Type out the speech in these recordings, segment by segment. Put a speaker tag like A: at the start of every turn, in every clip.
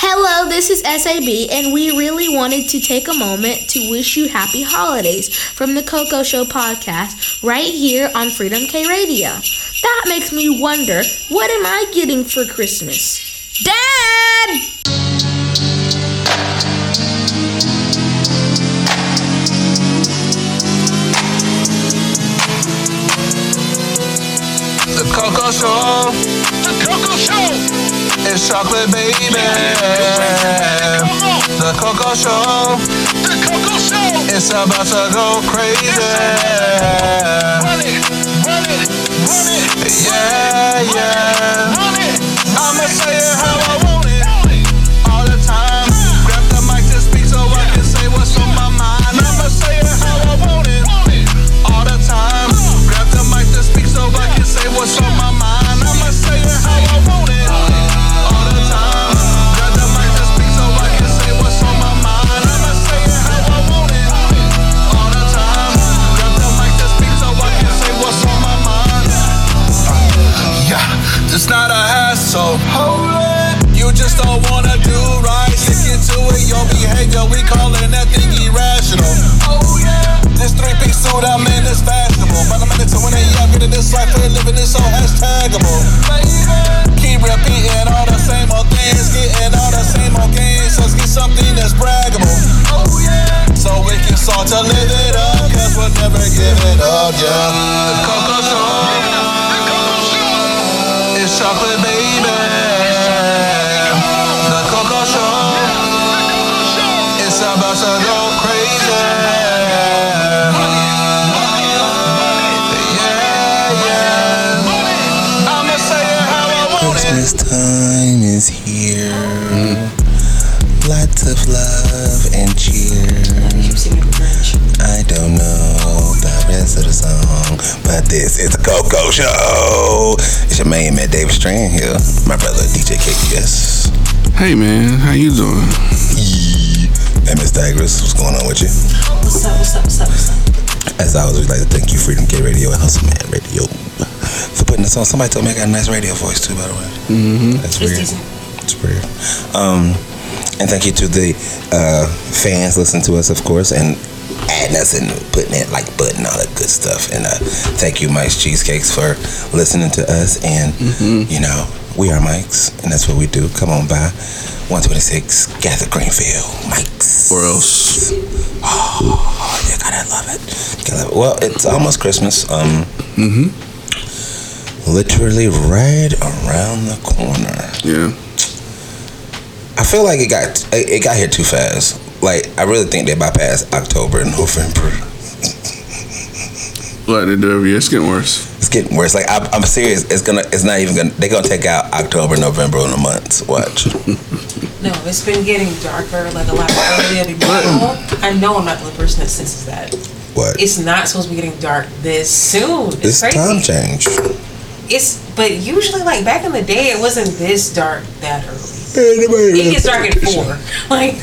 A: Hello, this is SAB, and we really wanted to take a moment to wish you happy holidays from the Coco Show podcast right here on Freedom K Radio. That makes me wonder what am I getting for Christmas? Dad!
B: The Coco Show. It's chocolate baby. The Coco Show.
C: The Coco Show.
B: It's about to go crazy.
C: Run it, run it, run it,
B: Yeah, yeah. I'ma say it how I want it to win it, yeah, I'm getting this life and living it so hashtagable. Keep repeating all the same old things, getting all the same old games. Let's get something that's braggable. Oh yeah. So we can start to live it up, cause we'll never give it up, yeah. Coco Show. It's chocolate baby.
D: Is here. Lots of love and cheer. I don't know the rest of the song, but this is the Coco Show. It's your main man, David Strand here. My brother, DJ KPS.
E: Hey man, how you doing?
D: Hey, Miss Dagris, what's going on with you?
F: What's up, what's up, what's up, what's up?
D: As always, we'd like to thank you, Freedom K Radio and Hustle Man Radio, for putting us on. Somebody told me I got a nice radio voice too, by the way. Mm-hmm. That's
F: It's
D: weird. It's weird. Um, and thank you to the uh, fans listening to us, of course, and adding us and putting it like button all that good stuff. And uh, thank you, Mike's Cheesecakes, for listening to us. And you know, we are Mike's, and that's what we do. Come on by 126 Gather Greenfield, Mike's.
E: Or else?
D: Oh, you gotta love it. Gotta love it. Well, it's almost Christmas. Um, literally right around the corner.
E: Yeah.
D: I feel like it got it it got here too fast. Like I really think they bypassed October and November.
E: Like they do every year. It's getting worse.
D: It's getting worse. Like I'm, I'm serious. It's gonna. It's not even gonna. They're gonna take out October, November in the months. Watch.
F: No, it's been getting darker, like a lot earlier than normal. I know I'm not the only person that senses that.
D: What?
F: It's not supposed to be getting dark this soon. It's
D: this
F: crazy.
D: time change.
F: It's but usually like back in the day, it wasn't this dark that early. It gets dark at four. Like,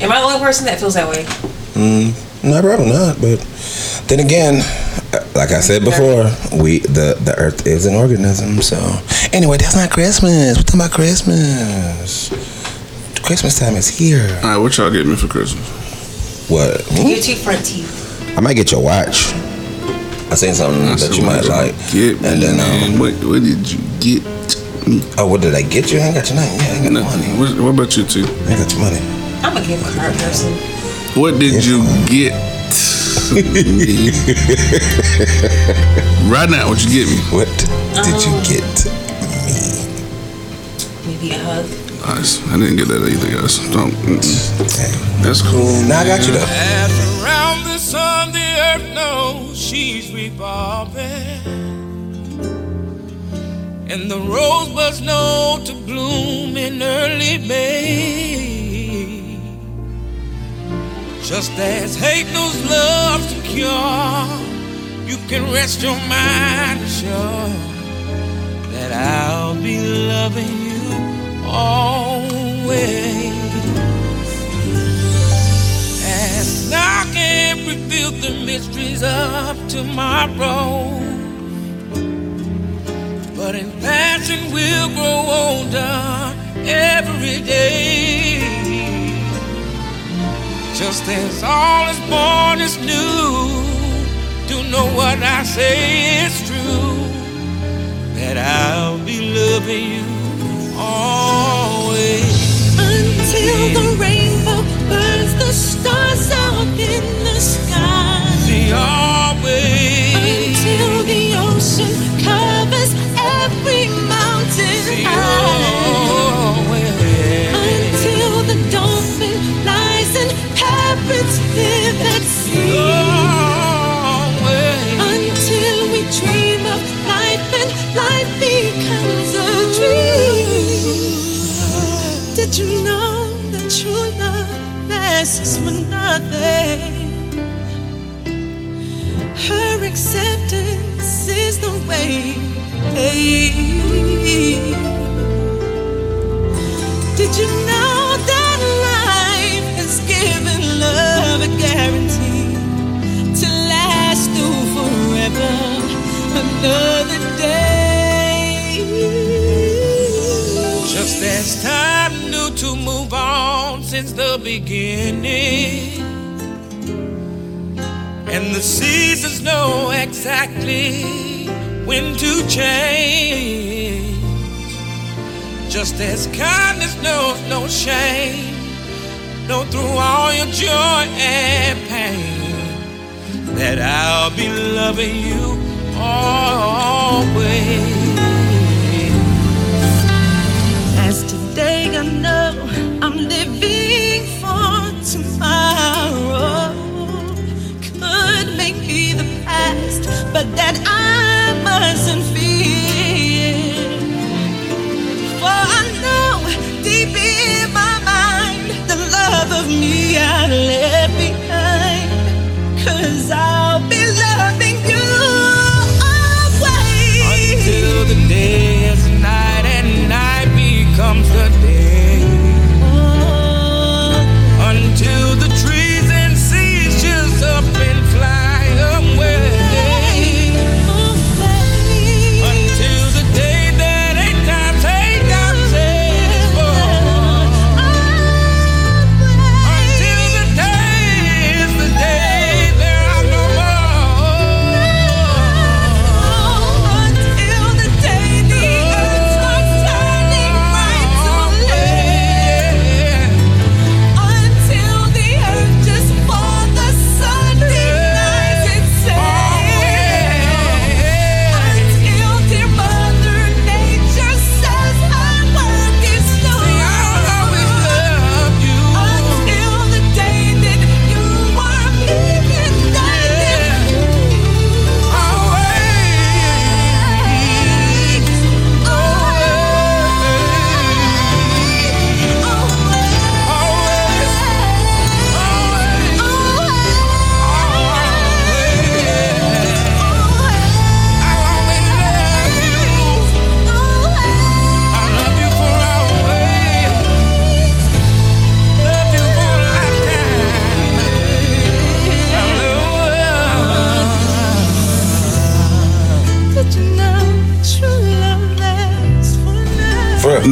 F: am I the only person that feels that way?
D: Mm, No, probably not. But then again, uh, like I said before, we the the Earth is an organism. So anyway, that's not Christmas. We're talking about Christmas. Christmas time is here.
E: All right, what y'all get me for Christmas?
D: What? me?
F: Your two front teeth.
D: I might get your watch. I seen something
E: I
D: that you might like.
E: Get me,
D: and then
E: man.
D: um,
E: what, what did you get me?
D: oh, what did I get you? I ain't got your name. Yeah, I ain't got no money.
E: What, what about you two?
D: I ain't got your money.
F: I'm a gift card person.
E: What did
D: Yes,
E: you get? me? right now, what you get me?
D: What did you
F: Um,
D: get me?
F: Maybe a hug.
E: Nice. I didn't get that either, guys. Don't. mm-mm.
D: Okay.
E: That's cool.
D: Now I got you though.
C: As around the sun, the earth knows she's revolving. And the rosebuds know to bloom in early May. Just as hate knows love to cure, you can rest your mind assured that I'll be loving you always. And I can't reveal the mysteries of tomorrow but in passing we'll grow older every day. Just as all is born is new, do know what I say is true that I'll be loving you always
G: until the rainbow burns the stars out in the sky. The all lasts for nothing? Her acceptance is the way. Did you know that life has given love a guarantee to last through forever? Another day.
C: Just as time since the beginning. And the seasons know exactly when to change. Just as kindness knows no shame. Know through all your joy and pain that I'll be loving you always.
G: As today I know I'm living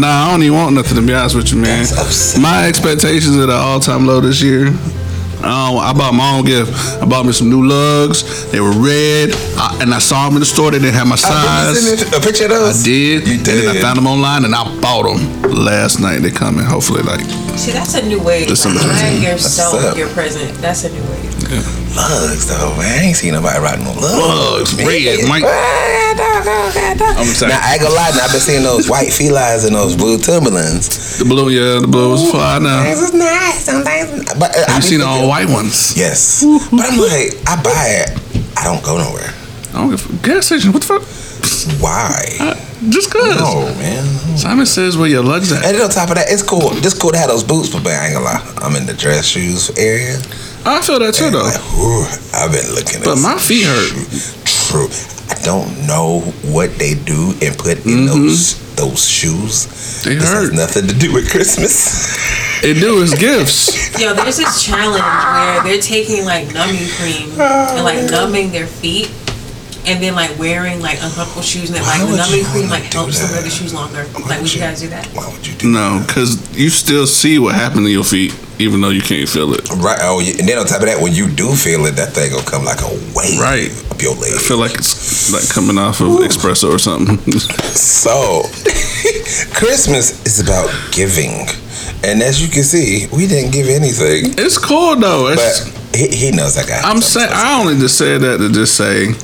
B: Nah, I don't even want nothing to be honest with you, man.
D: That's upsetting.
B: My expectations are at an all time low this year. Um, I bought my own gift. I bought me some new lugs. They were red, I, and I saw them in the store. They didn't have my size.
D: did a picture of those.
B: I
D: those?
B: did.
D: You
B: And then I found them online, and I bought them last night. They're coming. Hopefully, like
F: See, that's a new way to
B: December
F: plan
B: 13th.
F: yourself your present. That's a new way.
D: Lugs though, man. I ain't seen nobody riding no lugs.
B: Lugs, red, Mike. I'm saying
D: Now I ain't gonna lie, now, I've been seeing those white felines and those blue Timberlands.
B: the blue. Yeah, the blue was fly now.
D: Things is nice, sometimes. But uh, I
B: Have
D: be
B: you seen the all white ones?
D: Yes, but I'm like, I buy it. I don't go nowhere.
B: I don't give a gas station. What the fuck?
D: Why?
B: Uh, just cause.
D: No, man.
B: Simon says where your lugs at.
D: And then on top of that, it's cool. Just cool to have those boots, but man, I ain't gonna lie. I'm in the dress shoes area.
B: I feel that too, though.
D: Like, whew, I've been looking.
B: But
D: at
B: my feet hurt.
D: True. I don't know what they do and put in mm-hmm. those those shoes.
B: They
D: this has nothing to do with Christmas.
B: It do is gifts.
F: Yo, there's this challenge where they're taking like numbing cream and like numbing their feet. And then like wearing like uncomfortable shoes and then
D: Why
F: like the
D: would
F: numbing
D: you
F: cream
D: wanna
F: like
D: do
F: helps them wear
D: that?
F: the shoes longer.
D: Why
F: Like would you
D: you-
F: guys do that?
D: Why would you do
B: No, because you still see what happened to your feet. even though you can't feel it.
D: Right. Oh, yeah. and then on top of that, when you do feel it, that thing gonna come like a wave
B: Right.
D: up your leg.
B: I feel like it's like coming off of espresso or something.
D: So, Christmas is about giving, and as you can see, we didn't give anything.
B: it's cool though. It's,
D: But he, he knows I got.
B: I'm saying I only just said that to just say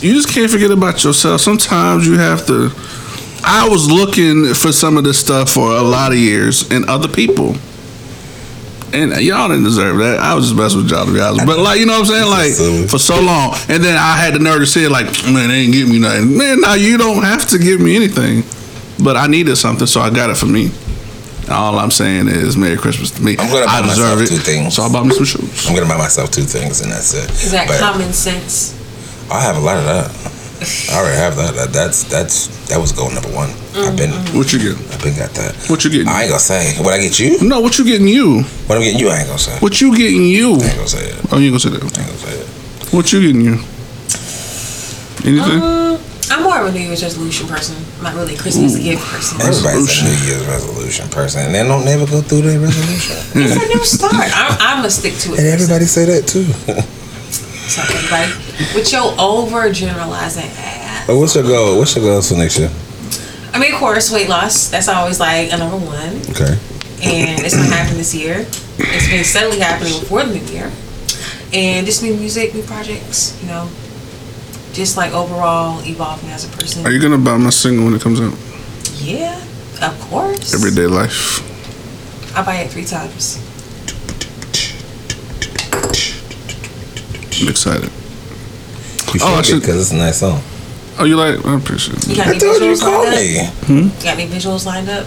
B: you just can't forget about yourself. Sometimes you have to. I was looking for some of this stuff for a lot of years and other people. And y'all didn't deserve that. I was just messing with y'all to be honest. But like you know what I'm saying? Like for so long. And then I had the nerve to say like, man, they ain't give me nothing. Man, now you don't have to give me anything. But I needed something, so I got it for me. All I'm saying is Merry Christmas to me.
D: I'm gonna buy
B: I deserve
D: myself
B: it.
D: two things.
B: So I bought me some shoes.
D: I'm gonna buy myself two things, and that's it.
F: Is that
D: But
F: common sense?
D: I have a lot of that. I already have that. that. That's that's that was goal number one. I've been
B: What you getting?
D: I've been got that.
B: What you getting?
D: I ain't gonna say what I get you.
B: No, what you getting you?
D: What I'm getting you, I ain't gonna say.
B: What you getting you?
D: I ain't gonna say it.
B: Oh, you ain't gonna say that.
D: I ain't gonna say it.
B: What you getting you? Anything?
F: Um, I'm more of a New Year's resolution person. I'm not really a Christmas gift person.
D: Everybody's a New Year's resolution person, and they don't never go through their resolution.
F: It's a new start. I'm, I'm a stick to it.
D: and
F: person.
D: everybody say that too.
F: So everybody, with your over generalizing ass.
D: but what's your goal? What's your goals for next year?
F: I mean, of course, weight loss. That's always like a number one,
D: Okay.
F: and it's gonna happen this year. It's been steadily happening before the new year, and just new music, new projects. You know, just like overall evolving as a person.
B: Are you gonna buy my single when it comes out?
F: Yeah, of course.
B: Everyday life.
F: I buy it three times.
B: I'm excited.
D: You
B: Oh, I
D: should
B: should-
D: because it's a nice song.
B: Oh, you like? I appreciate it.
F: You got
D: I
F: any
D: told you
F: visuals
D: to call
F: lined up?
D: me. Hmm?
F: You got any visuals lined up?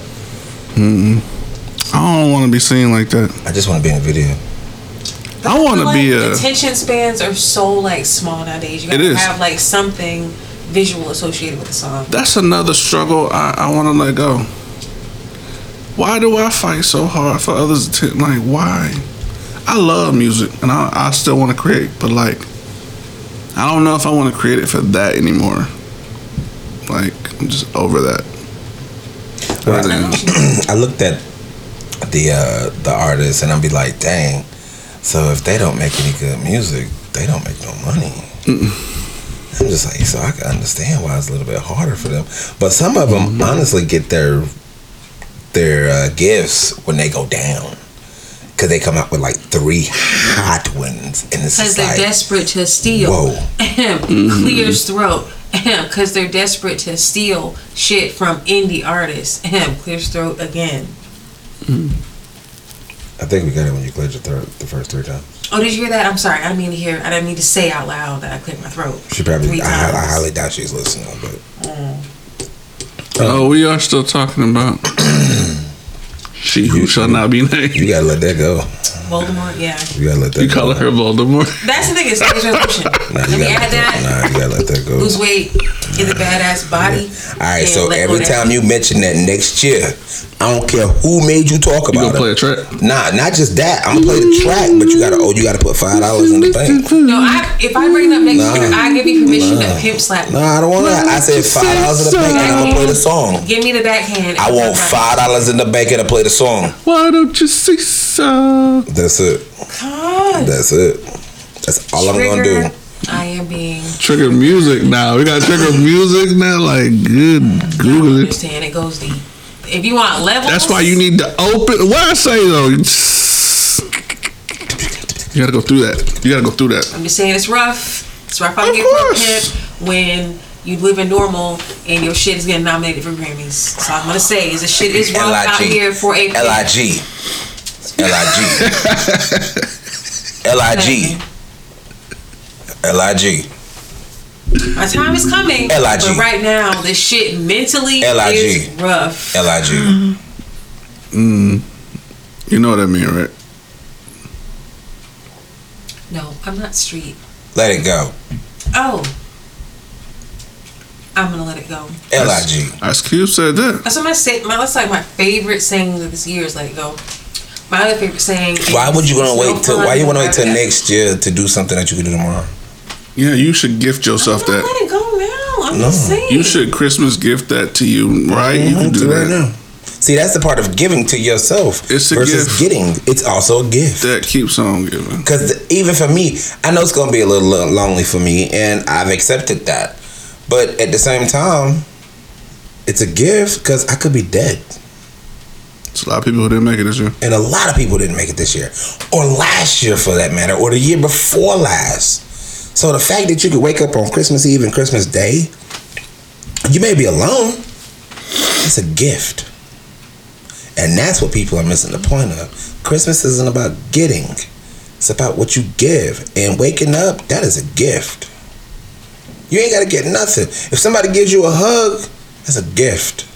B: I don't want to be seen like that.
D: I just want to be in a video.
B: I want to
F: like,
B: be a.
F: attention spans are so like small nowadays. You
B: It
F: gotta
B: is.
F: have like something visual associated with the song.
B: That's another struggle I, I want to let go. Why do I fight so hard for others to like? Why? I love music and I, I still want to create, but like, I don't know if I want to create it for that anymore. Like, I'm just over that.
D: Well,
B: than-
D: I looked at the uh, the artists and I'll be like, dang. So if they don't make any good music, they don't make no money. I'm just like, so I can understand why it's a little bit harder for them. But some of them honestly get their their uh, gifts when they go down. Cause they come out with like three hot ones, and it's
F: Because they're
D: like,
F: desperate to steal.
D: whoa.
F: Clears throat. Because they're desperate to steal shit from indie artists. Clears throat again.
D: I think we got it when you cleared your throat the first three times.
F: Oh, did you hear that? I'm sorry. I didn't mean to hear. I didn't mean to say out loud that I cleared my throat.
D: She probably,
F: Three
D: I, hi- I
F: times.
D: highly doubt she's listening, but mm.
B: Oh, we are still talking about she who shall not be named.
D: you gotta let that go.
F: Voldemort, yeah.
D: You gotta let that
B: You
D: go.
B: calling her Voldemort?
F: That's the thing. It's New Year's resolution.
D: Nah,
F: Let
D: you
F: me
D: gotta
F: add
D: let that,
F: that.
D: nah, you gotta let that go.
F: Lose weight. Get a badass body.
D: All right, so every
F: of that.
D: time you mention that next year, I don't care who made you talk about it.
B: You
D: about
B: gonna play a track?
D: Nah, not just that. I'm gonna play the track, but you gotta oh, you gotta put five dollars in the bank.
F: No, I, if I bring it up next
D: Nah.
F: year, I give you permission
D: Nah.
F: to pimp slap me.
D: No, I don't want that. I said five dollars in the bank, and I'm gonna play the song.
F: Give me the backhand.
D: I want five dollars in the bank and I play the song.
B: Why don't you say so?
D: That's it.
F: God.
D: That's it. That's all I'm gonna do.
F: I am being.
B: Trigger music now. We got trigger music now. Like, good Google it.
F: understand. It goes deep. If you want levels,
B: That's why you need to open. What I say though, you gotta go through that. You gotta go through that.
F: I'm just saying it's rough. It's rough out
B: Of
F: here for a
B: course.
F: when you live in normal and your shit is getting nominated for Grammys. So I'm gonna say is the shit is rough out here for a pimp.
D: L-I-G. L-I-G. L-I-G. L-I-G.
F: My time is coming.
D: LIG.
F: But right now, the shit mentally
D: LIG.
F: is rough.
D: L-I-G. Mm-hmm.
B: You know what I mean, right?
F: No, I'm not street.
D: Let it go.
F: Oh. I'm gonna let it go.
D: L-I-G.
B: Ice Cube said that.
F: That's what my say. My that's like my favorite saying of this year is "Let It Go." My other favorite saying.
D: Why would you gonna wait till? Why you wanna wait till next year to do something that you can do tomorrow?
B: Yeah, you should gift yourself
F: I'm
B: that.
F: let it go now. I'm
D: No.
F: just saying.
B: You should Christmas gift that to you, right? You can mm-hmm, do
D: right
B: that.
D: now. See, that's the part of giving to yourself
B: It's a
D: versus
B: gift.
D: getting. It's also a gift.
B: That keeps on giving.
D: Because even for me, I know it's gonna be a little lonely for me, and I've accepted that. But at the same time, it's a gift because I could be dead,
B: It's a lot of people who didn't make it this year.
D: and a lot of people didn't make it this year, or last year for that matter, or the year before last. So the fact that you could wake up on Christmas Eve and Christmas Day, you may be alone. It's a gift, and that's what people are missing the point of. Christmas isn't about getting; it's about what you give. And waking up, that is a gift. You ain't gotta get nothing. If somebody gives you a hug, that's a gift.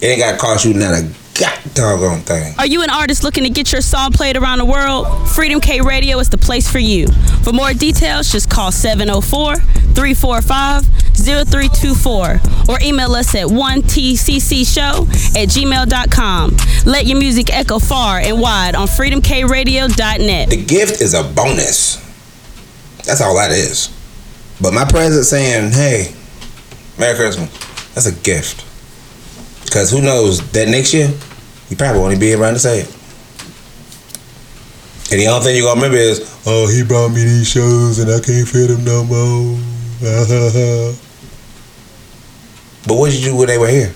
D: It ain't gotta cost you not a god doggone thing.
H: Are you an artist looking to get your song played around the world? Freedom K Radio is the place for you. For more details, just call 704 345 0324 or email us at 1tccshow at gmail.com. Let your music echo far and wide on freedomkradio.net.
D: The gift is a bonus. That's all that is. But my present saying, hey, Merry Christmas, that's a gift. Because who knows that next year, you probably won't even be around to say it. And the only thing you're going to remember is, oh, he brought me these shows and I can't fit them no more. but what did you do when they were here?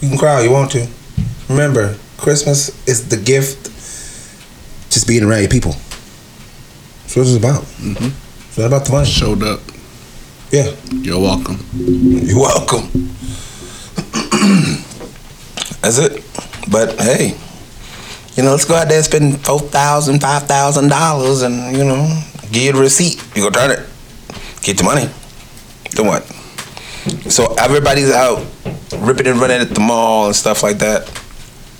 D: You can cry all you want to. Remember, Christmas is the gift just being around your people. That's what it's about. Mm-hmm. It's not about the money.
B: Showed up.
D: Yeah.
B: You're welcome.
D: You're welcome. That's it. But hey, you know, let's go out there and spend four thousand, five thousand dollars, and you know, get the receipt. You go turn it, get the money. Then what? So everybody's out ripping and running at the mall and stuff like that.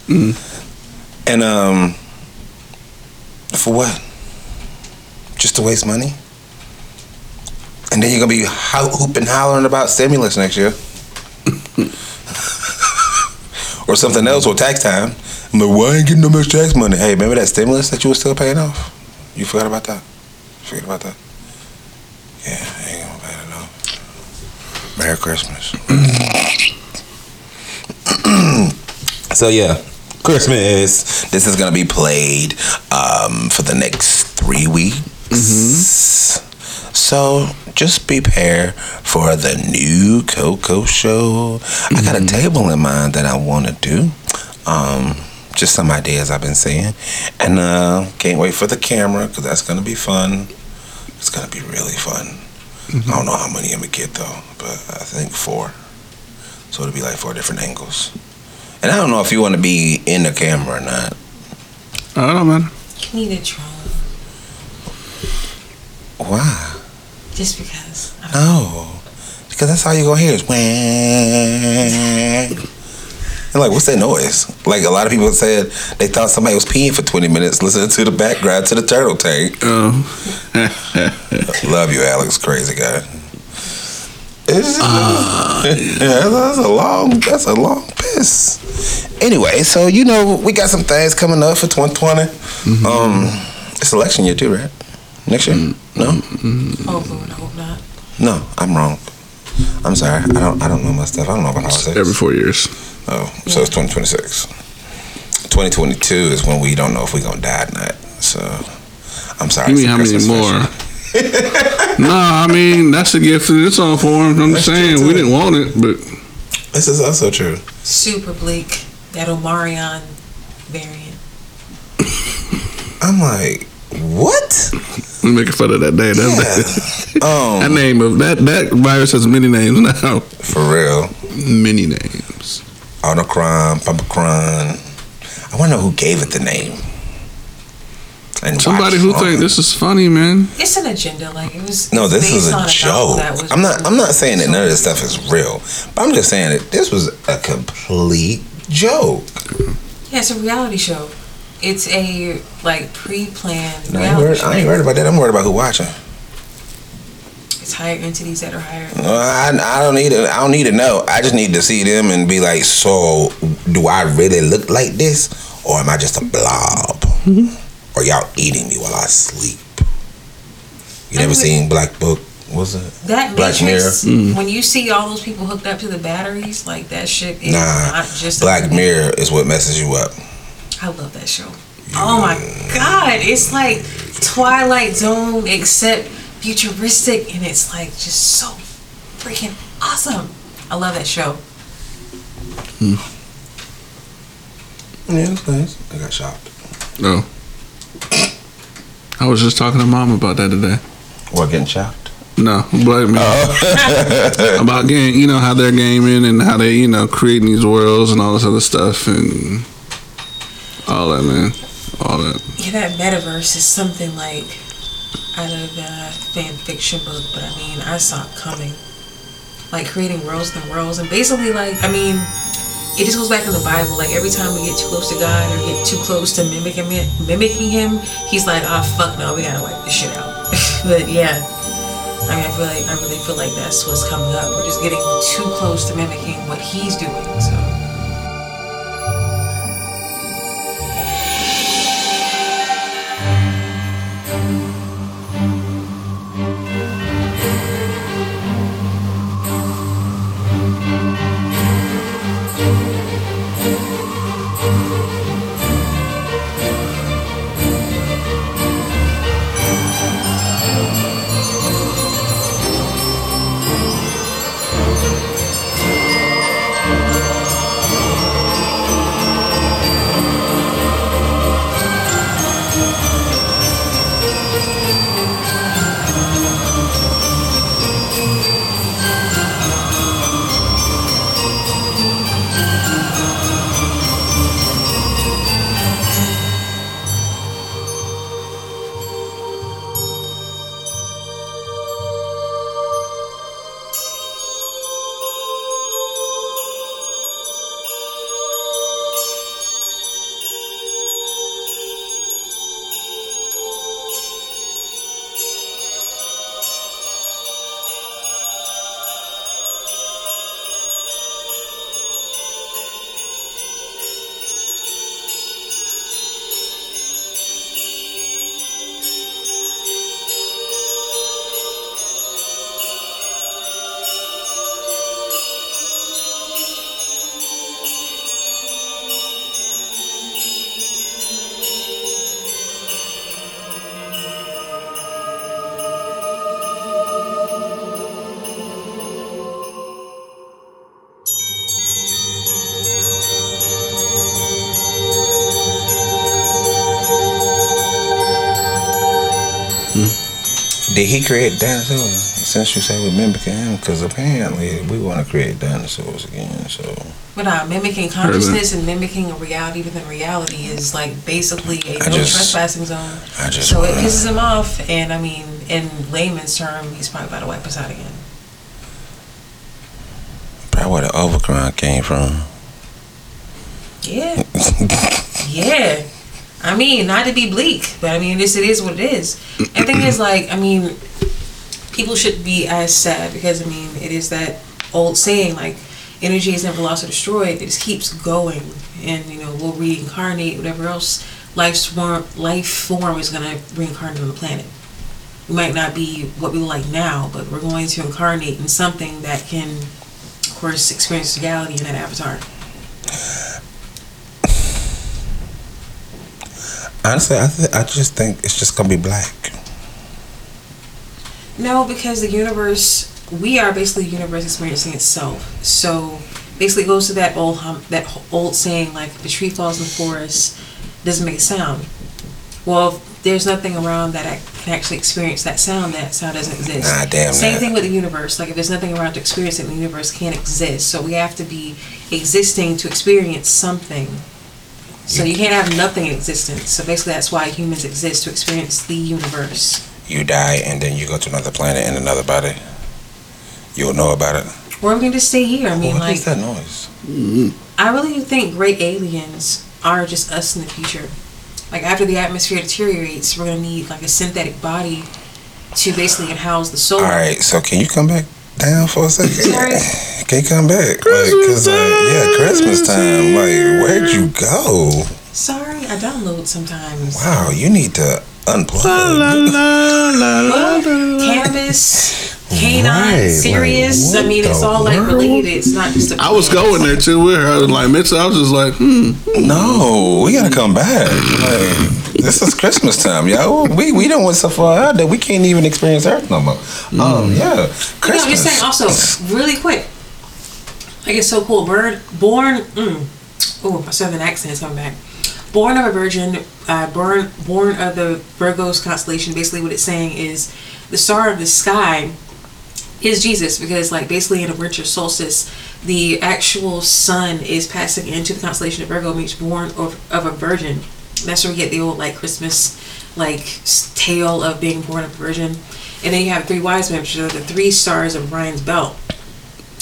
D: And um, for what? Just to waste money? And then you're gonna be ho- hooping, hollering about stimulus next year, or something else, or tax time. I'm like, why I ain't getting no much tax money? Hey, remember that stimulus that you were still paying off? You forgot about that? Forget about that? Yeah, I ain't gonna pay it off. Merry Christmas. so yeah, Christmas. This is gonna be played um, for the next three weeks. So just prepare for the new Coco show. I got a table in mind that I want to do. Um, just some ideas I've been seeing, and uh, can't wait for the camera because that's gonna be fun. It's gonna be really fun. I don't know how many I'm gonna get though, but I think four. So it'll be like four different angles. And I don't know if you want to be in the camera or not.
B: I don't know, man.
F: You need a drone
D: Why?
F: Just because. I
D: No, because that's all you're gonna hear is whang. And like, what's that noise? Like a lot of people said they thought somebody was peeing for 20 minutes listening to the background to the turtle tank.
B: Oh.
D: Love you, Alex, crazy guy. It's, uh, yeah, that's a long, that's a long piss. Anyway, so you know we got some things coming up for 2020. Mm-hmm. Um, it's election year too, right? Next year? Mm. No, mm-hmm.
F: Oh Lord, I hope not.
D: no, I'm wrong. I'm sorry. I don't. I don't know my stuff. I don't know about politics.
B: Every four years.
D: Oh, so it's 2026. 2022 is when we don't know if we're gonna die or not. So I'm sorry.
B: You mean how many
D: Christmas
B: more?
D: special.
B: nah, I mean that's a gift in its own form. I'm
D: That's
B: just saying we
D: too.
B: didn't want it, but
D: This is also true.
F: Super bleak. That Omarion variant.
D: I'm like, what?
B: We making fun of that day. That,
D: Yeah.
B: that
D: Um,
B: name of that that virus has many names now.
D: for real.
B: Many names.
D: Omicron, Pumpacron. I want to know who gave it the name. And
B: Somebody who
D: long.
B: think this is funny, man.
F: It's an agenda. Like it was.
D: No, this
F: based
D: is a joke.
F: that was
D: I'm not. I'm not saying that none of this stuff is real, but I'm just saying that this was a complete joke.
F: Yeah, it's a reality show. It's a like pre-planned
D: No, I, ain't
F: reality
D: worried. I ain't worried about that. I'm worried about who watching.
F: It's higher entities that are hired.
D: No, I, I don't need to. I don't need to know. I just need to see them and be like, so do I really look like this, or am I just a blob? Mm-hmm. Or y'all eating me while I sleep? You never
F: mean-
D: seen Black Book? was it?
F: That
D: Black
F: Matrix,
D: Mirror. Mm.
F: when you see all those people hooked up to the batteries, like that shit is
D: Nah,
F: not just
D: Black
F: movie.
D: Mirror is what messes you up.
F: I love that show. Oh my god, it's like Twilight Zone except futuristic, and it's like just so freaking awesome. I love that show. Hmm.
D: Yeah, that's nice. I got shocked.
B: No. I was just talking to mom about that today.
D: What getting shocked?
B: No, Black Mirror. Oh. about game, you know how they're gaming and how they, you know, creating these worlds and all this other stuff and all that, man, all that.
F: Yeah, that metaverse is something like out of a fan fiction book, but I mean, I saw it coming. Like creating worlds and worlds, and basically, like, I mean, it just goes back to the Bible. Like every time we get too close to God or get too close to mimicking him, mimicking him, he's like, "Ah, fuck no, we gotta wipe this shit out." but yeah, I mean, I feel like I really feel like that's what's coming up. We're just getting too close to mimicking what he's doing. So.
D: Did he create dinosaurs? Since you say we're mimicking him, because apparently we want to create dinosaurs again. So
F: But uh, mimicking consciousness and mimicking a reality within reality is like basically a
D: I
F: no
D: just-
F: trespassing zone.
D: I just
F: so it
D: wanna-
F: pisses him off, and I mean, in layman's term, he's probably about to wipe us out again.
D: probably where the overcrown came from.
F: Yeah, yeah. I mean, not to be bleak, but I mean, this it is what it is. Thing is, like, I mean, people should be as sad because I mean, it is that old saying, like, energy is never lost or destroyed. It just keeps going, and you know, we'll reincarnate. Whatever else life's form, life form is gonna reincarnate on the planet. We might not be what we like now, but we're going to incarnate in something that can, of course, experience reality in that avatar.
D: Honestly, I th- I just think it's just gonna be black.
F: No, because the universe, we are basically the universe experiencing itself. So basically, it goes to that old hum, that old saying like, a tree falls in the forest, doesn't make a sound. Well, there's nothing around that ac- can actually experience that sound. That sound doesn't exist.
D: Nah, damn
F: Same
D: that.
F: thing with the universe. Like if there's nothing around to experience it, the universe can't exist. So we have to be existing to experience something. So you can't have nothing in existence. So basically, that's why humans exist to experience the universe.
D: You die and then you go to another planet in another body. You'll know about it.
F: Or we can just stay here. I mean,
D: what
F: like.
D: is that noise? Mm-hmm.
F: I really think great aliens are just us in the future. Like after the atmosphere deteriorates, we're gonna need like a synthetic body to basically house the soul.
D: All right, so can you come back down for a second?
F: Sorry.
D: Can you come back? Like, cause like, yeah, Christmas time. Like, where'd you go?
F: Sorry, I download sometimes.
D: Wow, you need to unplug.
F: Well, cannabis canine,
D: Right,
F: serious.
D: like,
F: I mean, it's
D: the
F: all like related. It's not just a
B: I was going there too with her. I was like, mentally, I was just like, hmm.
D: No, we gotta come back. Like, this is Christmas time, yo. We we don't want so far out that we can't even experience Earth no more. Um, yeah,
F: You know,
D: Christmas.
F: I'm just saying also, really quick. Like it's so cool. Bird born mm, oh my southern accent is coming back. Born of a virgin, uh, born born of the Virgo's constellation. Basically, what it's saying is the star of the sky is Jesus because like basically in a winter solstice, the actual sun is passing into the constellation of Virgo, means born of, of a virgin. That's where we get the old like Christmas like tale of being born of a virgin. And then you have three wise men, which are the three stars of Orion's belt.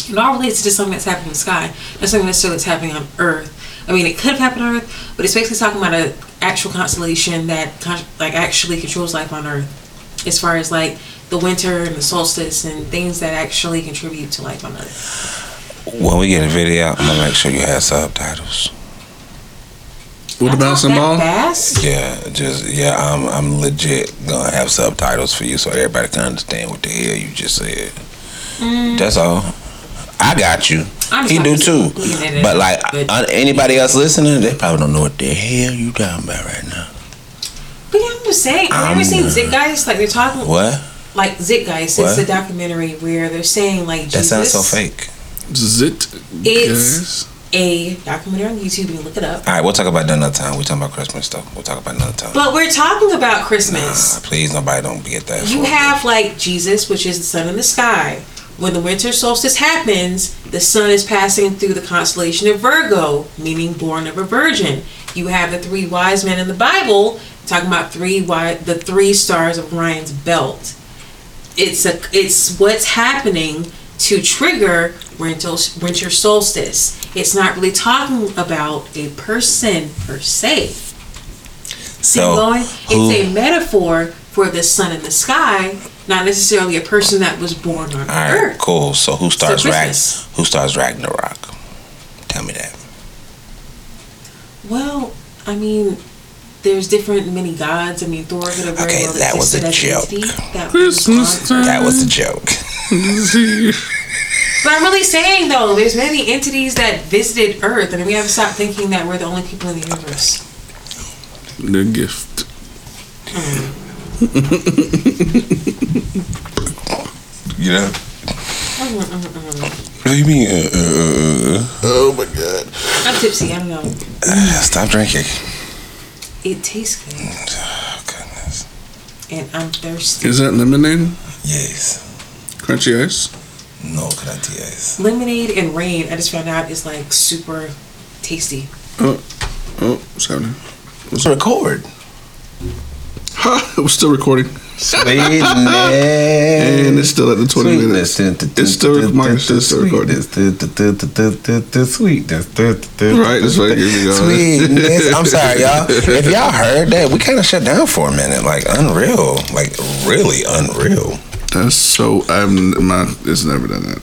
F: It all relates to something that's happening in the sky. Not something necessarily that's happening on Earth. I mean, it could have happened on Earth, but it's basically talking about an actual constellation that con- like actually controls life on Earth, as far as like the winter and the solstice and things that actually contribute to life on Earth.
D: when we get a video, I'm gonna make sure you have subtitles.
B: With the
F: I
B: bouncing
F: talk
B: ball?
F: fast?
D: Yeah, just yeah, I'm I'm legit gonna have subtitles for you so everybody can understand what the hell you just said. Mm. That's all. I got you.
F: I'm
D: he do too.
F: just looking at it,
D: But like
F: but-
D: uh, anybody else listening, they probably don't know what the hell you talking about right now.
F: But yeah, I'm just saying. I've
D: I'm-
F: never seen Zeitgeist. Like they're talking
D: What?
F: like Zeitgeist.
D: What?
F: It's a documentary where they're saying like
D: That sounds so fake.
B: Zit.
F: It's a documentary on YouTube. You can look it up.
D: All right, we'll talk about that another time. We're talking about Christmas stuff. We'll talk about another time.
F: But we're talking about Christmas.
D: Uh, please, nobody don't get that.
F: You have
D: up.
F: like Jesus, which is the sun in the sky. When the winter solstice happens, the sun is passing through the constellation of Virgo, meaning born of a virgin. You have the three wise men in the Bible talking about three the three stars of Orion's belt. It's a it's what's happening to trigger winter winter solstice. It's not really talking about a person per se.
D: So,
F: where I'm
D: who-
F: It's a metaphor for the sun in the sky, not necessarily a person that was born on
D: All right,
F: Earth.
D: cool. So who starts Rag? Who starts Ragnarok? Tell me that.
F: Well, I mean, there's different many gods. I mean, Thor could have very
D: Okay,
F: well
D: that was a
F: as
D: joke.
F: that
B: Christmas
F: was.
D: That was a joke.
F: But I'm really saying though, there's many entities that visited Earth, and we have to stop thinking that we're the only people in the universe.
B: The gift. Hmm.
D: You know. What do you mean? Uh, uh, uh, uh? Oh my god!
F: I'm tipsy. I don't know.
D: Uh, stop drinking.
F: It tastes good,
D: Oh goodness.
F: and I'm thirsty.
B: Is that lemonade?
D: Yes.
B: Crunchy ice?
D: No gracias.
F: Lemonade and rain. I just found out is like super tasty.
B: Oh, oh, what's happening?
D: Record.
B: Ha! It was still recording.
D: Sweetness.
B: And it's still at the 20 minutes. It's still, Marcus, it's still recording.
D: Sweetness.
B: Right, that's right. Here we go.
D: Sweetness. I'm sorry, y'all. If y'all heard that, we kind of shut down for a minute. Like unreal. Like really unreal.
B: That's so. I've my. It's never done that.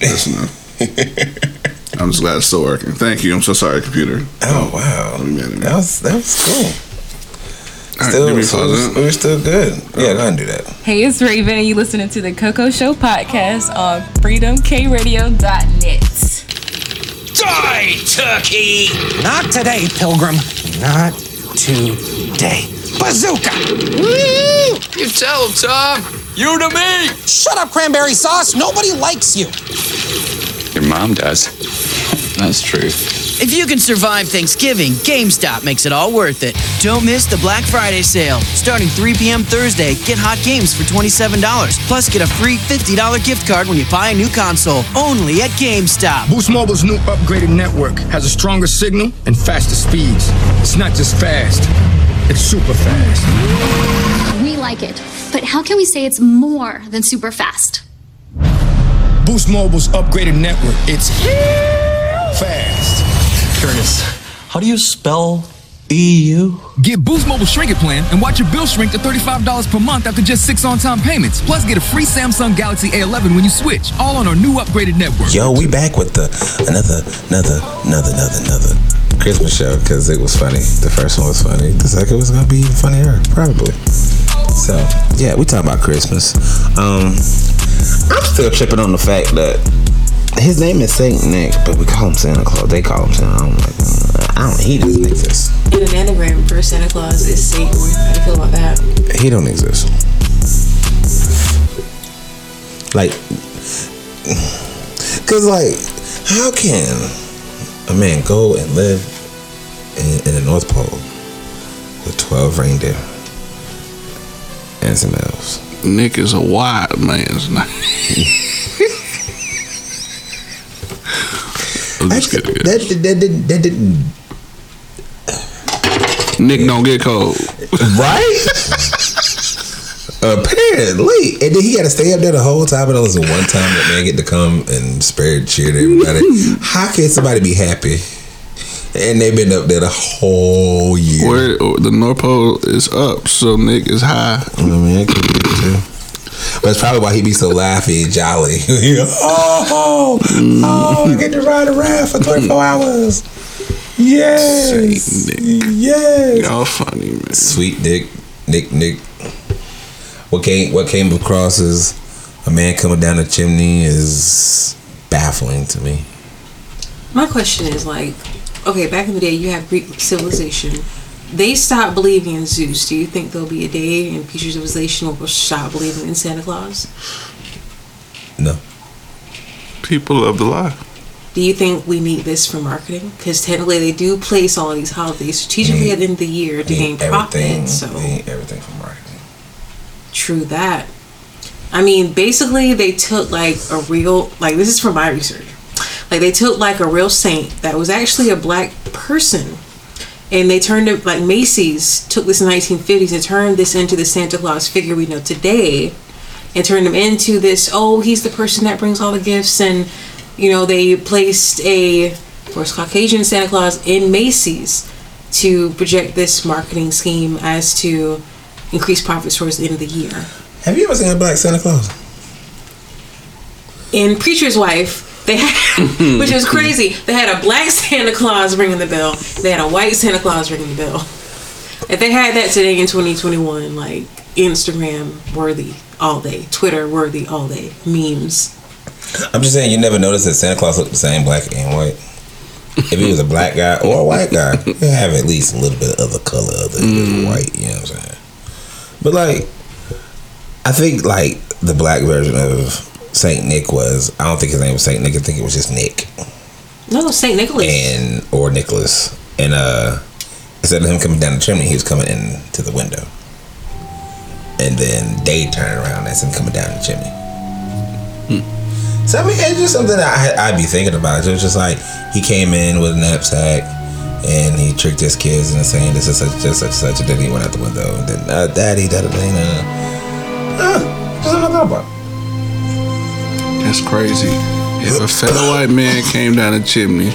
B: That's enough. I'm just glad it's still working. Thank you. I'm so sorry, computer.
D: Oh wow.
B: Don't be mad at me.
D: That was that was cool.
B: All right,
D: Still,
B: give me
D: so
B: pause
D: we're still good. Yeah, go ahead and do that.
I: Hey, it's Raven, and you listening to the Coco Show podcast on freedomkradio.net.
C: Die, turkey!
J: Not today, Pilgrim. Not today. Bazooka!
C: You tell him, Tom. You to me.
J: Shut up, cranberry sauce. Nobody likes you.
K: Your mom does. That's true.
L: If you can survive Thanksgiving, GameStop makes it all worth it. Don't miss the Black Friday sale. Starting 3 p.m. Thursday, get hot games for $27. Plus, get a free $50 gift card when you buy a new console. Only at GameStop.
M: Boost Mobile's new upgraded network has a stronger signal and faster speeds. It's not just fast, it's super fast.
N: We like it, but how can we say it's more than super fast?
M: Boost Mobile's upgraded network, it's fast.
O: Curious, how do you spell EU?
P: Get Boost Mobile Shrink It Plan and watch your bill shrink to $35 per month after just six on time payments. Plus, get a free Samsung Galaxy A11 when you switch, all on our new upgraded network.
D: Yo, we back with the another, another, another, another, another Christmas show because it was funny. The first one was funny. The second was gonna be funnier, probably. So yeah, we talking about Christmas. Um, I'm still tripping on the fact that his name is Saint Nick, but we call him Santa Claus. They call him Santa. I'm like, uh, I don't. He doesn't exist.
F: In an anagram for Santa Claus is Satan. How do you feel about that?
D: He don't exist. Like, cause like, how can a man go and live in, in the North Pole with twelve reindeer and some elves?
B: Nick is a wild man's name. Just kidding.
D: That that that, that didn't
B: Nick don't get cold.
D: right. Apparently, and then he had to stay up there the whole time. And it was the one time that man get to come and spread cheer to everybody. How can somebody be happy? And they've been up there the whole year.
B: Where the North Pole is up, so Nick is high.
D: I mean, it could be too. But it's probably why he be so laughy and jolly. oh, oh, I get to ride around for 24 hours. Yes. Yes.
B: Y'all funny, man.
D: Sweet Nick, Nick, Nick. What came what came across as a man coming down the chimney is baffling to me.
F: My question is like, okay, back in the day, you have Greek civilization. They stop believing in Zeus. Do you think there'll be a day in future civilization will stop believing in Santa Claus?
D: No.
B: People love the lie.
F: Do you think we need this for marketing? Because technically, they do place all these holidays strategically at the end of the year to gain
D: Everything,
F: profit. So
D: everything from marketing.
F: True that. I mean, basically, they took like a real, like, this is from my research. Like, they took like a real saint that was actually a black person. And they turned it, like, Macy's took this in the 1950s and turned this into the Santa Claus figure we know today. And turned him into this, oh, he's the person that brings all the gifts. And, you know, they placed a, of course, Caucasian Santa Claus in Macy's to project this marketing scheme as to increase profits towards the end of the year.
D: Have you ever seen a black Santa Claus?
F: In Preacher's Wife, they had, which is crazy. They had a black Santa Claus ringing the bell. They had a white Santa Claus ringing the bell. If they had that today in 2021, like Instagram worthy all day, Twitter worthy all day, memes.
D: I'm just saying you never noticed that Santa Claus looked the same black and white. If he was a black guy or a white guy, he'd have at least a little bit of the color other than white, you know what I'm saying? But like I think like the black version of Saint Nick was I don't think his name was Saint Nick, I think it was just Nick.
F: No, Saint Nicholas.
D: and or Nicholas. And uh instead of him coming down the chimney, he was coming in to the window. And then they turn around as him coming down the chimney. So I mean, it's just something that I, I'd be thinking about. It was just like he came in with a knapsack, and he tricked his kids into saying this is such just such such, and then he went out the window, and then uh, daddy, da da da. Uh, just something I thought about.
B: That's crazy. If a fellow white man came down the chimney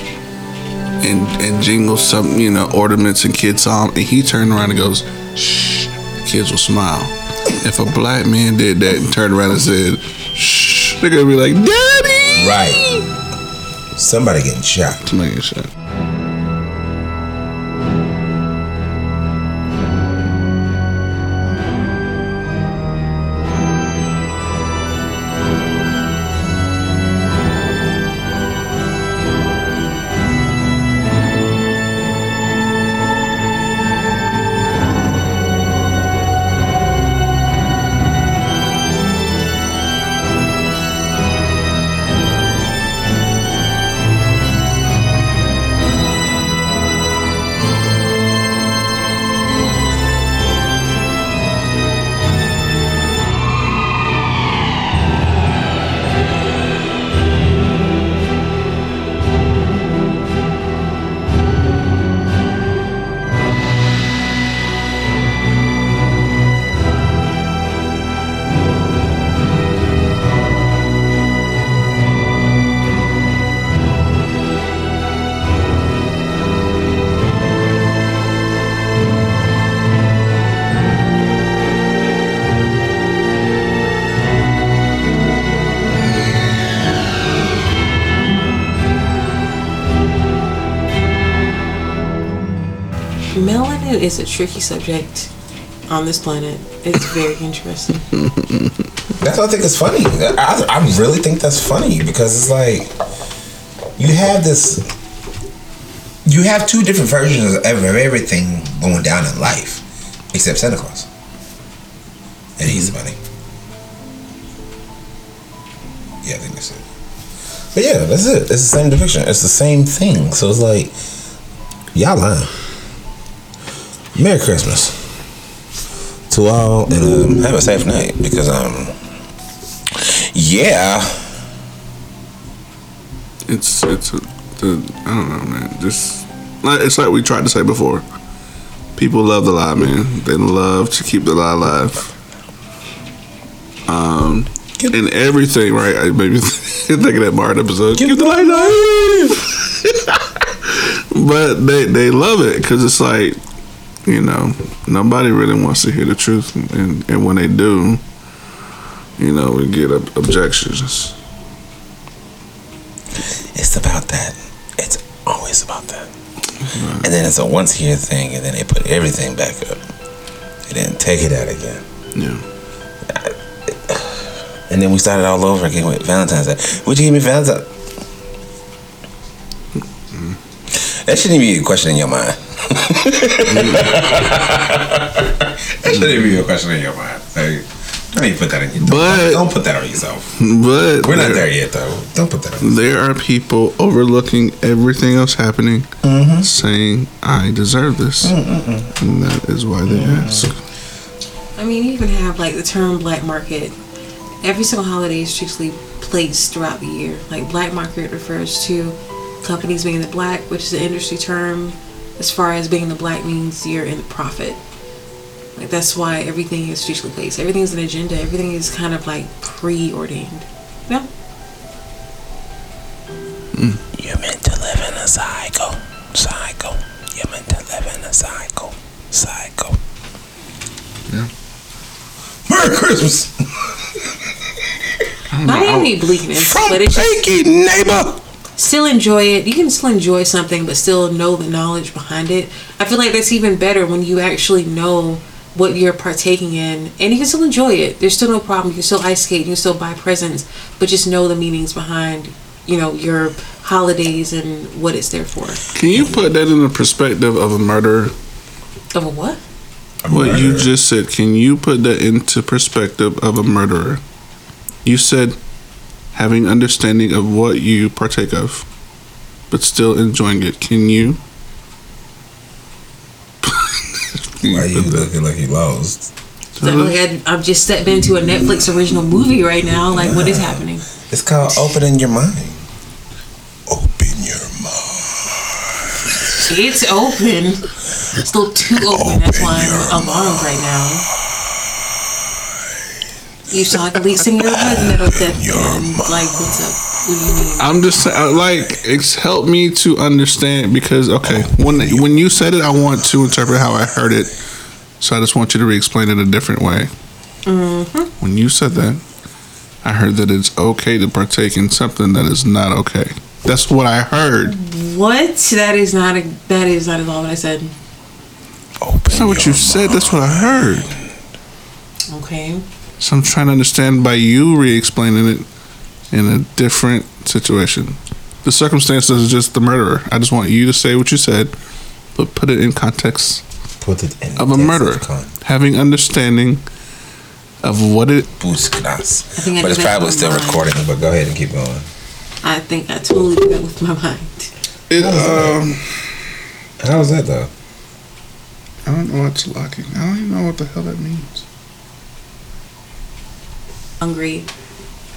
B: and and jingled some, you know, ornaments and kids saw him, and he turned around and goes, "Shh," the kids will smile. If a black man did that and turned around and said, "Shh," they're gonna be like, "Daddy!"
D: Right. Somebody getting shot.
B: Somebody getting shot.
F: Is a tricky subject on this planet. It's very interesting.
D: That's what I think is funny. I, I really think that's funny because it's like you have this. You have two different versions of everything going down in life, except Santa Claus, and he's the money. Yeah, I think that's it. But yeah, that's it. It's the same depiction. It's the same thing. So it's like y'all lying. Merry Christmas to all, and um, have a safe night because um, yeah,
B: It's it's a, the I don't know, man. Just like it's like we tried to say before. People love the lie, man. They love to keep the lie alive. Um, and everything, right? I maybe thinking that Martin episode. Keep the lie alive. but they they love it because it's like you know nobody really wants to hear the truth, and and when they do, you know we get ob- objections.
D: it's about that. It's always about that. And then it's a once year thing, and then they put everything back up, They didn't take it out again.
B: Yeah.
D: And then we started all over again with Valentine's Day. Would you give me Valentine's? That shouldn't even be a question in your mind. that shouldn't even be a question in your mind. Like, don't even put that in your.
B: But
D: don't put that on yourself.
B: But
D: We're not there yet, though. Don't put that. on
B: There are people overlooking everything else happening,
D: Mm-hmm.
B: saying, "I deserve this," mm, mm, mm. and that is why they mm-hmm. ask.
F: I mean, you even have like the term black market. Every single holiday is strictly placed throughout the year. Like black market refers to companies being in the black, which is an industry term. As far as being in the black means you're in the profit. Like that's why everything is strictly placed. Everything's an agenda. Everything is kind of like preordained. No. Mm.
D: You're meant to live in a cycle. Cycle. You're meant to live in a cycle. Cycle.
B: Yeah.
D: Merry Christmas.
F: Not need any bleakness,
D: From
F: but it's just
D: neighbor.
F: Still enjoy it. You can still enjoy something, but still know the knowledge behind it. I feel like that's even better when you actually know what you're partaking in, and you can still enjoy it. There's still no problem. You can still ice skate. You can still buy presents, but just know the meanings behind, you know, your holidays and what it's there for.
B: Can you put that in the perspective of a murderer?
F: Of a what?
B: What you just said. Can you put that into perspective of a murderer? You said having understanding of what you partake of, but still enjoying it. Can you?
D: Why are you looking like you lost?
F: So I feel like I- I've just stepped into a Netflix original movie right now. Like, what is happening?
D: It's called opening your mind. Open your mind.
F: It's open. It's still too open. That's why I'm alarmed right now. You sound like a lead singer of heavy metal. That like, what's up? What do you mean?
B: I'm just saying, like it's helped me to understand because okay, when when you said it, I want to interpret how I heard it, so I just want you to re-explain it a different way.
F: Mm-hmm.
B: When you said that, I heard that it's okay to partake in something that is not okay. That's what I heard.
F: What? That is not a. That is not at all what I said.
B: That's not what you said. That's what I heard.
F: Okay.
B: So I'm trying to understand by you re-explaining it in a different situation. The circumstances is just the murderer. I just want you to say what you said, but put it in context
D: Put it in
B: of a murderer, having understanding of what it.
D: Buscras.
F: think I
D: But it's probably still
F: mind.
D: recording. But go ahead and keep going.
F: I think I totally did that with my mind.
B: It, um,
D: how was that though?
B: I don't know what's locking. I don't even know what the hell that means.
F: Hungry.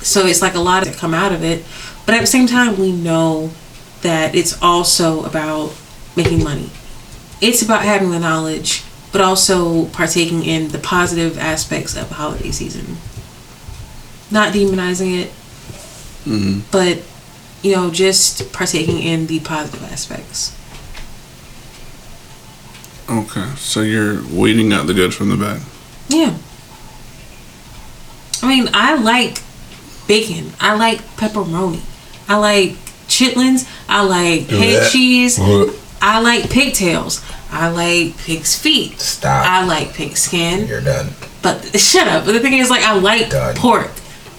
F: So it's like a lot that come out of it. But at the same time, we know that it's also about making money. It's about having the knowledge, but also partaking in the positive aspects of the holiday season. Not demonizing it,
B: Mm-hmm.
F: but you know, just partaking in the positive aspects.
B: Okay, so you're weeding out the good from the bad.
F: Yeah. I mean, I like bacon. I like pepperoni. I like chitlins. I like head
D: Yeah.
F: cheese.
D: What?
F: I like pigtails. I like pig's feet.
D: Stop.
F: I like pig skin.
D: You're done.
F: But shut up. But the thing is, like, I like pork.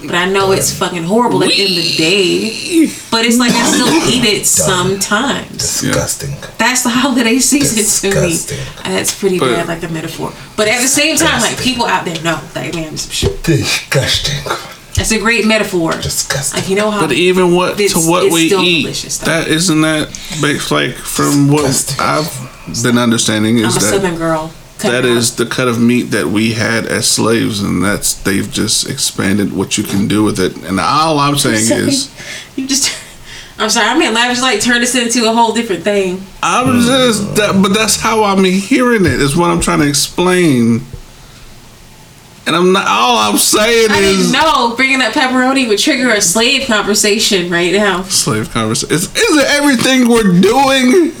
F: But I know it's fucking horrible at the end of the day. But it's like I still eat it sometimes.
D: Disgusting.
F: That's the holiday season
D: Disgusting.
F: to me. That's pretty
D: But-
F: bad, like the metaphor. But at the same time, like people out there know, like man, it's-
D: Disgusting.
F: That's a great metaphor.
D: Disgusting.
F: Like you know how.
B: But even what to what we eat,
F: delicious, though.
B: that isn't that based like from what I've been understanding
F: I'm a
B: is that
F: Southern girl.
B: That is the cut of meat that we had as slaves, and that's they've just expanded what you can do with it. And all I'm saying is,
F: You just. I'm sorry. I mean, lavish like turn this into a whole different thing.
B: I'm just that, but that's how I'm hearing it. Is what I'm trying to explain. And I'm not. All I'm saying
F: I
B: is
F: didn't know bringing up pepperoni would trigger a slave conversation right now.
B: slave conversation. Is, is it everything we're doing?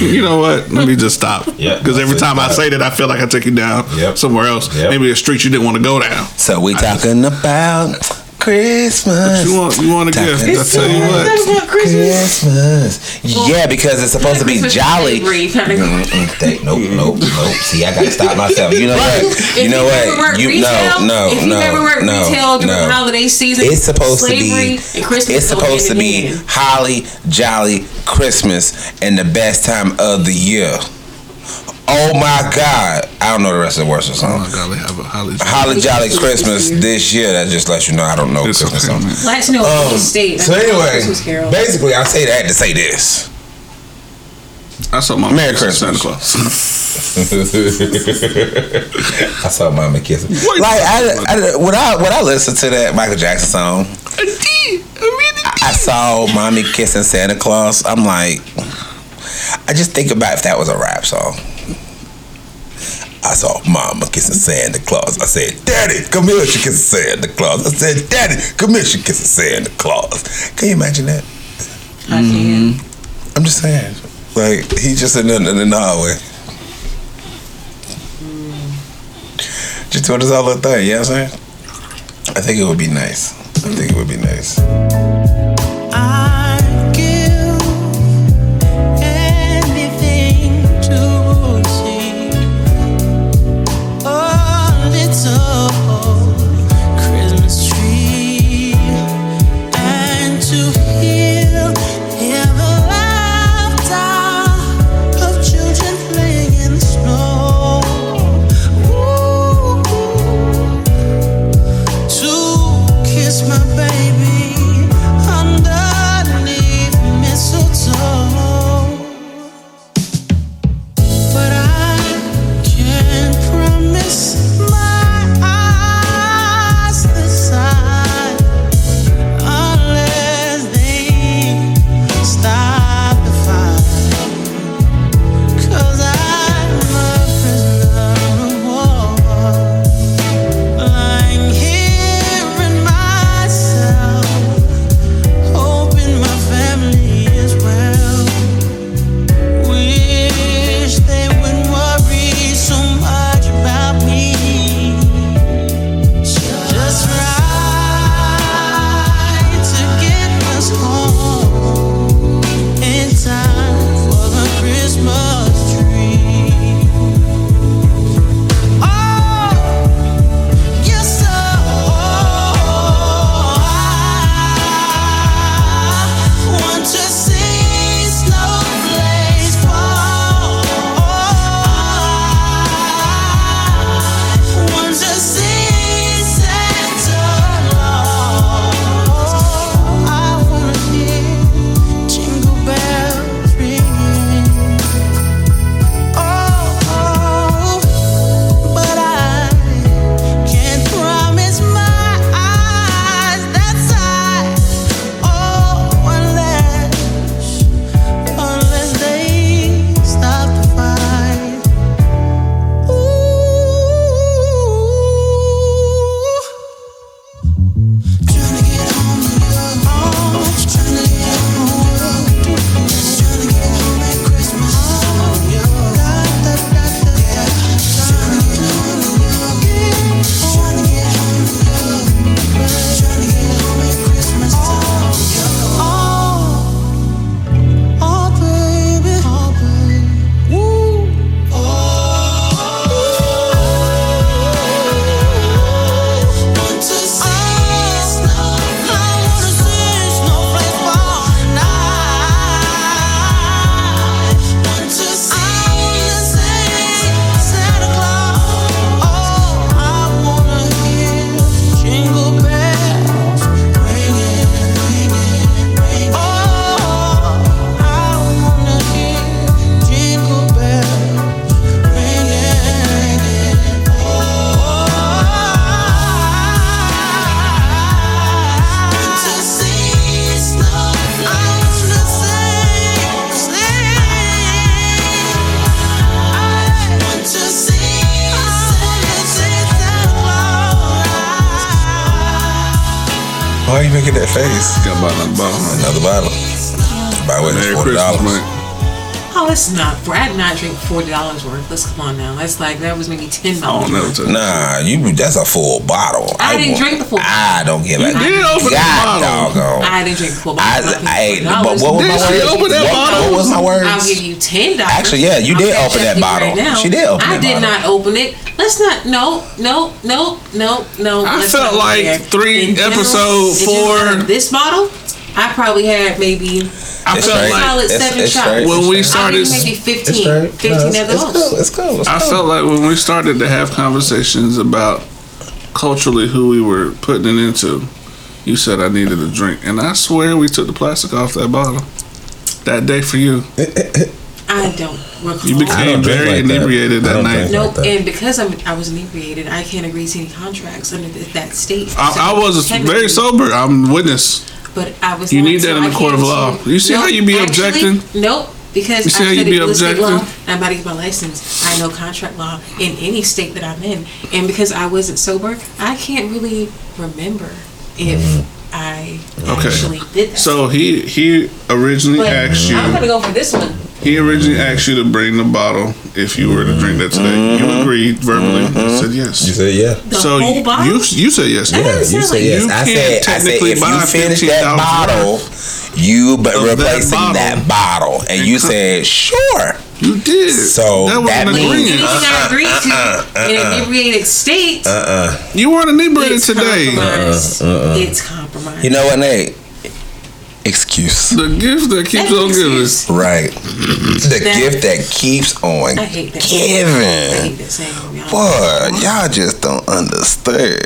B: you know what? Let me just stop.
D: Yeah,
B: Because every
D: that's it.
B: time I say that, I feel like I take you down somewhere else. Maybe a street you didn't want to go down.
D: So we talking about Christmas.
B: You want you want a gift? I tell you what.
D: Christmas. Yeah, because it's supposed to be jolly.
F: slavery kind of-
D: Mm-mm, they- Nope, nope, nope. See, I gotta stop myself. You know what? You know what? You no, no,
F: if you've
D: no,
F: ever worked
D: no,
F: retail during
D: no.
F: the holiday season,
D: It's supposed to be. It's supposed to be holly jolly Christmas and the best time of the year. Oh my God! I don't know the rest of the words of the song.
B: Oh my God, they have a holly.
D: Holly Jolly Christmas this year. That just lets you know I don't know Christmas songs.
F: Let's know
D: Um,
F: the state.
D: So anyway, basically, I say that to say this.
B: I saw my
D: Merry Christmas, Santa
B: Claus.
D: I saw Mama kissing. Like I, I, when I when I listened to that Michael Jackson song, I saw Mommy kissing Santa Claus. I'm like, I just think about if that was a rap song. I saw Mama kissing Santa Claus. I said, Daddy, come here, she kissing Santa Claus. I said, Daddy, come here, she kissing Santa Claus. Can you imagine that?
F: I can. Mm-hmm.
D: I'm just saying, like he's just in the, in mm. the hallway. Just doing this all little thing, you know what I'm saying? I think it would be nice. I think it would be nice. Forty dollars
F: worth. Let's come on now. That's like that was maybe ten dollars.
D: No, Nah, you. That's a full bottle.
F: I didn't
D: want-
F: drink the full
D: I don't give a
F: You did open the
D: God
F: bottle.
D: doggone.
F: I didn't drink the full
D: I,
F: bottle.
D: I, but what was my words? What, what was my words?
F: I'll give you ten dollars.
D: Actually, yeah, you did open that bottle. She did open
F: I
D: that
F: did
D: bottle.
F: not open it. Let's not. No, no, no, no, no.
B: I felt like
F: there.
B: three-
F: In
B: episode
F: general,
B: four-
F: out of This bottle, I probably had maybe.
B: I
F: a
B: felt like-
F: solid
B: It's-
F: seven
B: it's
F: shots.
B: straight. When we
F: I
B: started-
F: think maybe
B: It's
F: 15,
B: straight.
F: 15
B: No,
F: at the
B: it's
F: most.
D: cool. It's cool.
B: I felt like when we started to have conversations about culturally who we were putting it into, you said I needed a drink, and I swear we took the plastic off that bottle that day for you.
F: I don't recall.
B: You became very inebriated that night.
F: Nope, and because I'm, I was inebriated, I can't agree to any contracts under th- that state.
B: I, I was very sober. I'm witness.
F: But I was.
B: You need
F: so
B: that in the court of law.
F: assume-
B: You see how
F: Nope,
B: you be
F: actually,
B: objecting?
F: Nope, because
B: You see
F: I
B: how you
F: studied
B: be
F: real estate
B: objecting?
F: law. and I'm about to get my license. I know contract law in any state that I'm in, and because I wasn't sober, I can't really remember if mm-hmm. I actually
B: Okay.
F: did that.
B: So he he originally
F: But
B: asked you.
F: I'm gonna go for this one.
B: He originally asked you to bring the bottle if you were to drink that today. You agreed verbally. You said yes.
D: You said yeah.
F: The
B: so
F: whole
B: you,
F: bottle?
B: you you said yes.
D: Yeah, you said yes.
B: You
D: I
B: can't
D: said, I said
B: technically
D: if you finish that bottle, you but
B: of that
D: replacing
B: bottle.
D: that bottle, and you said sure.
B: You did.
D: So
B: That wasn't
D: that
B: an
D: means
B: agreement.
F: Anything I agreed to in an inebriated state,
D: Uh
B: You weren't inebriated
F: it's
B: today.
F: compromised.
D: Uh-uh, uh-uh.
F: It's compromised.
D: You know what, Nate? Excuse.
B: The gift that keeps on giving.
D: Right. The
F: That-
D: gift that keeps on
F: I hate that. I
D: giving.
F: hate that saying. to be.
D: Boy, y'all just don't understand.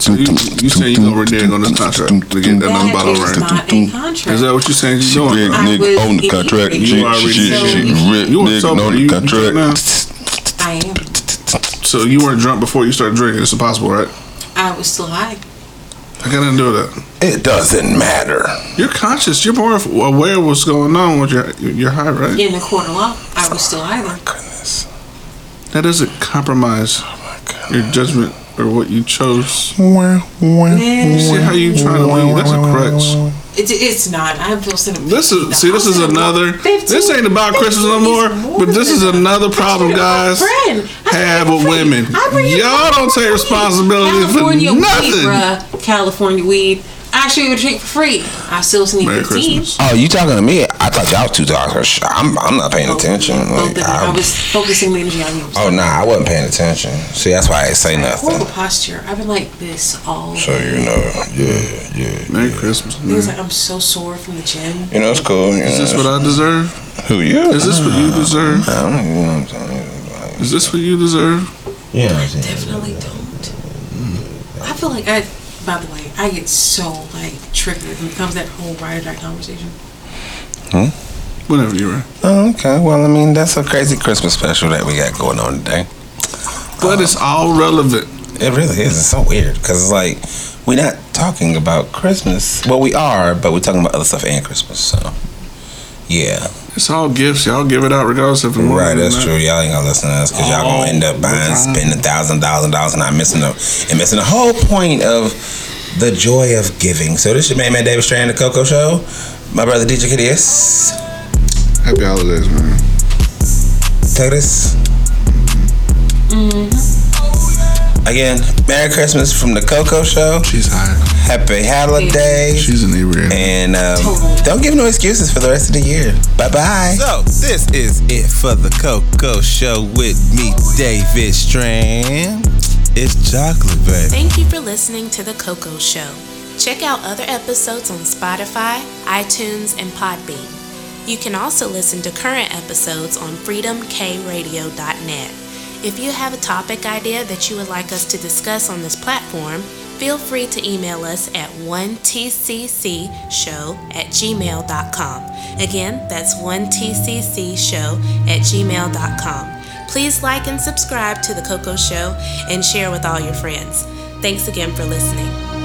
B: So you, you saying you gonna renege on this contract to get that another bottle
F: That is
B: right?
F: not a contract.
B: Is that what you're saying you doing?
F: big I nigga was on the contract.
B: You
F: She-
B: already
F: she-
B: did.
F: she
B: You- you were sober. You- you drunk now?
F: I am.
B: So you weren't drunk before you started drinking. It's impossible, right?
F: I was still high.
B: I got nothing to do with that.
D: It doesn't matter.
B: You're conscious. You're more aware of what's going on with your your high, right?
F: In the court of law, I was still high then.
B: That doesn't compromise your judgment or what you chose.
F: Man.
B: You see how you trying to lead? That's a crutch.
F: It's, it's not. I'm still sitting.
B: This is see. This is another. This ain't about Christmas no more. But this is another problem, guys. Have with women. Y'all don't take responsibility for
F: California weed,
B: nothing.
F: bruh. California weed. I actually would drink for free. I still sneak
B: Merry
F: 15.
B: Christmas.
D: Oh, you talking to me? I thought y'all two dollars. I'm, I'm not paying attention.
F: Both
D: Like.
F: I
D: I'm-
F: was focusing the energy on you.
D: oh nah, I wasn't paying attention. See, that's why I ain't say nothing.
F: Horrible posture. I've been like this all.
D: So you know, yeah, yeah.
B: Merry Christmas.
F: Things like I'm so sore from the gym.
D: You know, it's cool. You
B: Is this what I deserve?
D: Who you?
B: Is this what you deserve?
D: I don't even know what I'm saying.
B: Is this what you deserve?
D: Yeah.
F: Definitely don't. I feel like I. By the way, I get so like triggered when it comes to that whole ride or die conversation.
D: Hmm?
B: Whatever you're ready.
D: Oh, okay. Well, I mean, that's a crazy Christmas special that we got going on today.
B: But it's all relevant.
D: It really is. It's so weird because it's like we're not talking about Christmas. Well, we are, but we're talking about other stuff and Christmas. So, yeah.
B: It's all gifts. Y'all give it out regardless of if it's
D: Right, that's true. Y'all ain't gonna listen to us because y'all gonna end up buying, spending thousand dollars dollars and not missing the and missing the whole point of the joy of giving. So this is your man, man David Strand, the Coco Show. My brother DJ Kidius.
B: Happy holidays, man.
D: Take this. Mm-hmm. Again, Merry Christmas from the Coco Show.
B: She's high.
D: Happy holiday.
B: She's an inebriated.
D: And um, don't give no excuses for the rest of the year. Bye bye.
Q: So, this is it for the Coco Show with me, David Strand. It's chocolate, baby.
R: Thank you for listening to The Coco Show. Check out other episodes on Spotify, iTunes, and Podbean. You can also listen to current episodes on freedomkradio.net. If you have a topic idea that you would like us to discuss on this platform, feel free to email us at 1tccshow at gmail.com. Again, that's 1tccshow at gmail.com. Please like and subscribe to The Coco Show and share with all your friends. Thanks again for listening.